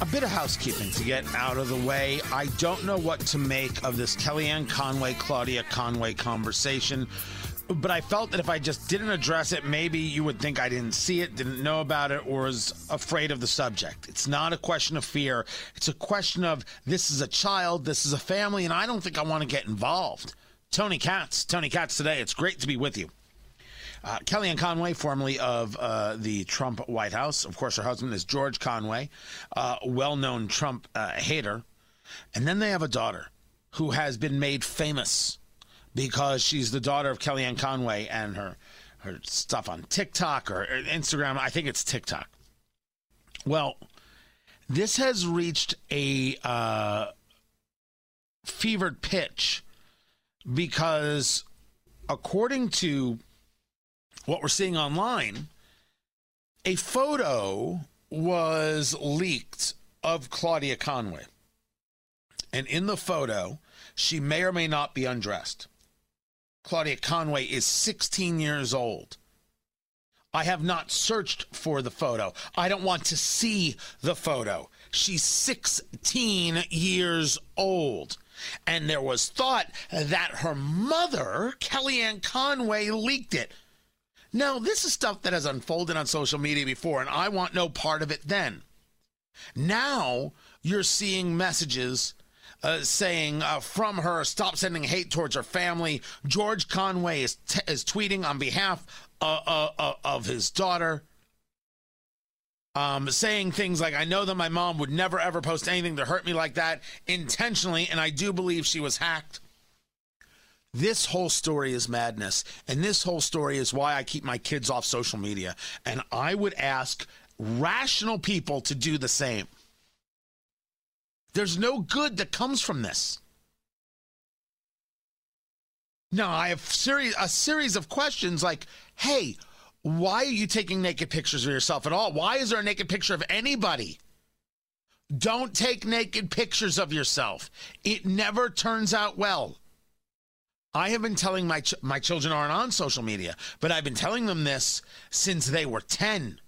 A bit of housekeeping to get out of the way. I don't know what to make of this Kellyanne Conway, Claudia Conway conversation, but I felt that if I just didn't address it, maybe you would think I didn't see it, didn't know about it, or was afraid of the subject. It's not a question of fear. It's a question of this is a child, this is a family, and I don't think I want to get involved. Tony Katz, Tony Katz today. It's great to be with you. Uh, Kellyanne Conway, formerly of uh, the Trump White House. Of course, her husband is George Conway, uh, well known Trump uh, hater. And then they have a daughter who has been made famous because she's the daughter of Kellyanne Conway and her, her stuff on TikTok or, Instagram. I think it's TikTok. Well, this has reached a uh, fevered pitch because, according to what we're seeing online, a photo was leaked of Claudia Conway. And in the photo, she may or may not be undressed. Claudia Conway is 16 years old. I have not searched for the photo. I don't want to see the photo. She's 16 years old. And there was thought that her mother, Kellyanne Conway, leaked it. Now, this is stuff that has unfolded on social media before, and I want no part of it then. Now, you're seeing messages uh, saying uh, from her, stop sending hate towards her family. George Conway is, t- is tweeting on behalf uh, uh, uh of his daughter, um, saying things like, I know that my mom would never ever post anything to hurt me like that intentionally, and I do believe she was hacked. This whole story is madness. And this whole story is why I keep my kids off social media. And I would ask rational people to do the same. There's no good that comes from this. Now, I have series, a series of questions like, hey, why are you taking naked pictures of yourself at all? Why is there a naked picture of anybody? Don't take naked pictures of yourself. It never turns out well. I have been telling my ch- my children aren't on social media, but I've been telling them this since they were 10.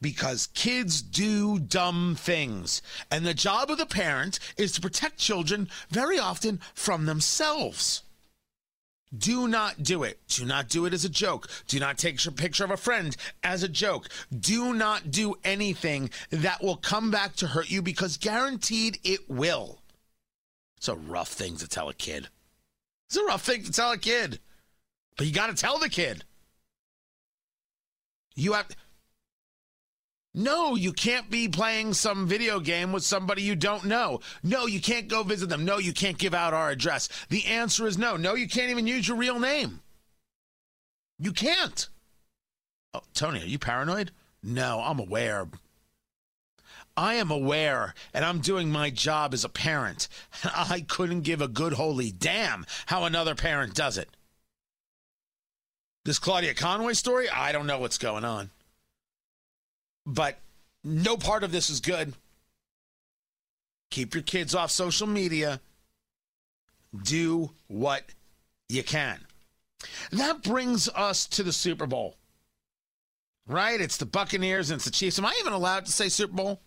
Because kids do dumb things. And the job of the parent is to protect children very often from themselves. Do not do it. Do not do it as a joke. Do not take a picture of a friend as a joke. Do not do anything that will come back to hurt you because guaranteed it will. It's a rough thing to tell a kid. It's a rough thing to tell a kid. But you got to tell the kid. You have. No, you can't be playing some video game with somebody you don't know. No, you can't go visit them. No, you can't give out our address. The answer is no. No, you can't even use your real name. You can't. Oh, Tony, are you paranoid? No, I'm aware. I am aware and I'm doing my job as a parent. I couldn't give a good holy damn how another parent does it. This Claudia Conway story, I don't know what's going on. But no part of this is good. Keep your kids off social media. Do what you can. That brings us to the Super Bowl. Right? It's the Buccaneers and it's the Chiefs. Am I even allowed to say Super Bowl?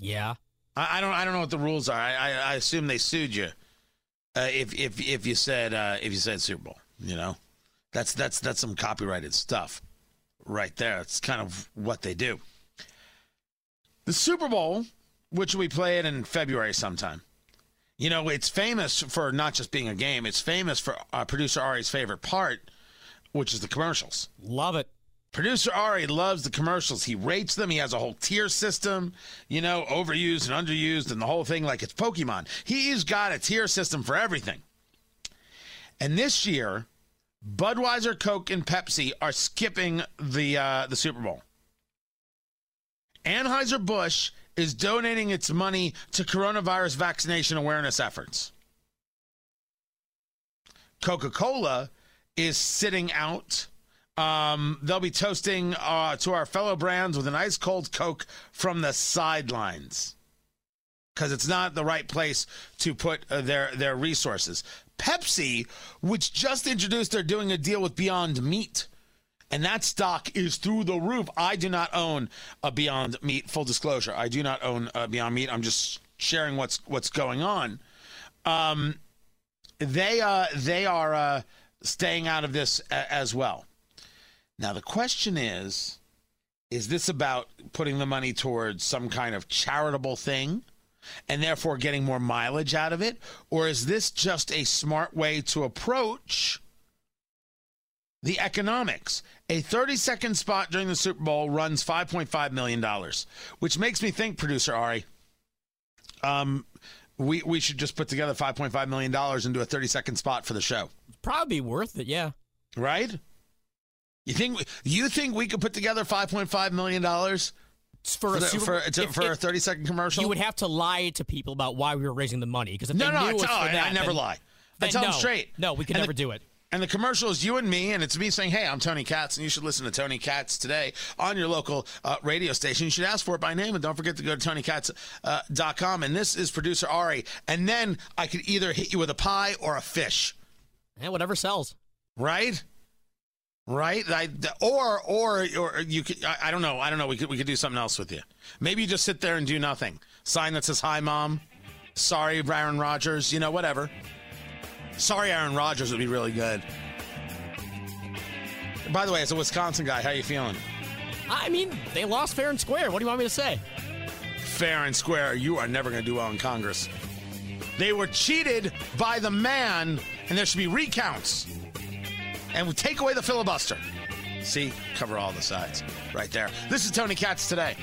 Yeah. I, I don't. I don't know what the rules are. I, I, I assume they sued you uh, if if if you said uh, if you said Super Bowl. You know, that's that's that's some copyrighted stuff right there. It's kind of what they do. The Super Bowl, which we play it in February sometime. You know, it's famous for not just being a game. It's famous for uh, producer Ari's favorite part, which is the commercials. Love it. Producer Ari loves the commercials. He rates them. He has a whole tier system, you know, overused and underused and the whole thing like it's Pokemon. He's got a tier system for everything. And this year, Budweiser, Coke, and Pepsi are skipping the uh, the Super Bowl. Anheuser Busch is donating its money to coronavirus vaccination awareness efforts. Coca Cola is sitting out um, they'll be toasting uh, to our fellow brands with an ice cold Coke from the sidelines because it's not the right place to put uh, their their resources. Pepsi, which just introduced, they're doing a deal with Beyond Meat, and that stock is through the roof. I do not own a Beyond Meat. Full disclosure, I do not own a Beyond Meat. I'm just sharing what's what's going on. Um, they uh, they are uh, staying out of this a- as well. Now the question is is this about putting the money towards some kind of charitable thing and therefore getting more mileage out of it? Or is this just a smart way to approach the economics? A 30 second spot during the super bowl runs 5.5 million dollars which makes me think producer ari um, we, we should just put together 5.5 million dollars and do a 30 second spot for the show. Probably worth it, yeah. right you think you think we could put together 5.5 million dollars For, for, a the- Super- for, to- if- for a 30 second commercial you would have to lie to people about why we were raising the money because if no no knew I, tell- I- that, I never then- lie I tell no, them straight No, we could And never the- do it. And the commercial is you and me, and it's me saying, "Hey, I'm Tony Katz, and you should listen to Tony Katz today on your local uh, radio station. You should ask for it by name, and don't forget to go to TonyKatz.com. and this is producer Ari. And then I could either hit you with a pie or a fish, Yeah, whatever sells. right? Right? I, or or or you could. I, I don't know. I don't know. We could we could do something else with you. Maybe you just sit there and do nothing. Sign that says "Hi, Mom." Sorry, Aaron Rodgers. You know, whatever. Sorry, Aaron Rodgers would be really good. By the way, as a Wisconsin guy, how you feeling? I mean, they lost fair and square. What do you want me to say? Fair and square, you are never going to do well in Congress. They were cheated by the man, and there should be recounts. And we take away the filibuster. See, cover all the sides right there. This is Tony Katz today.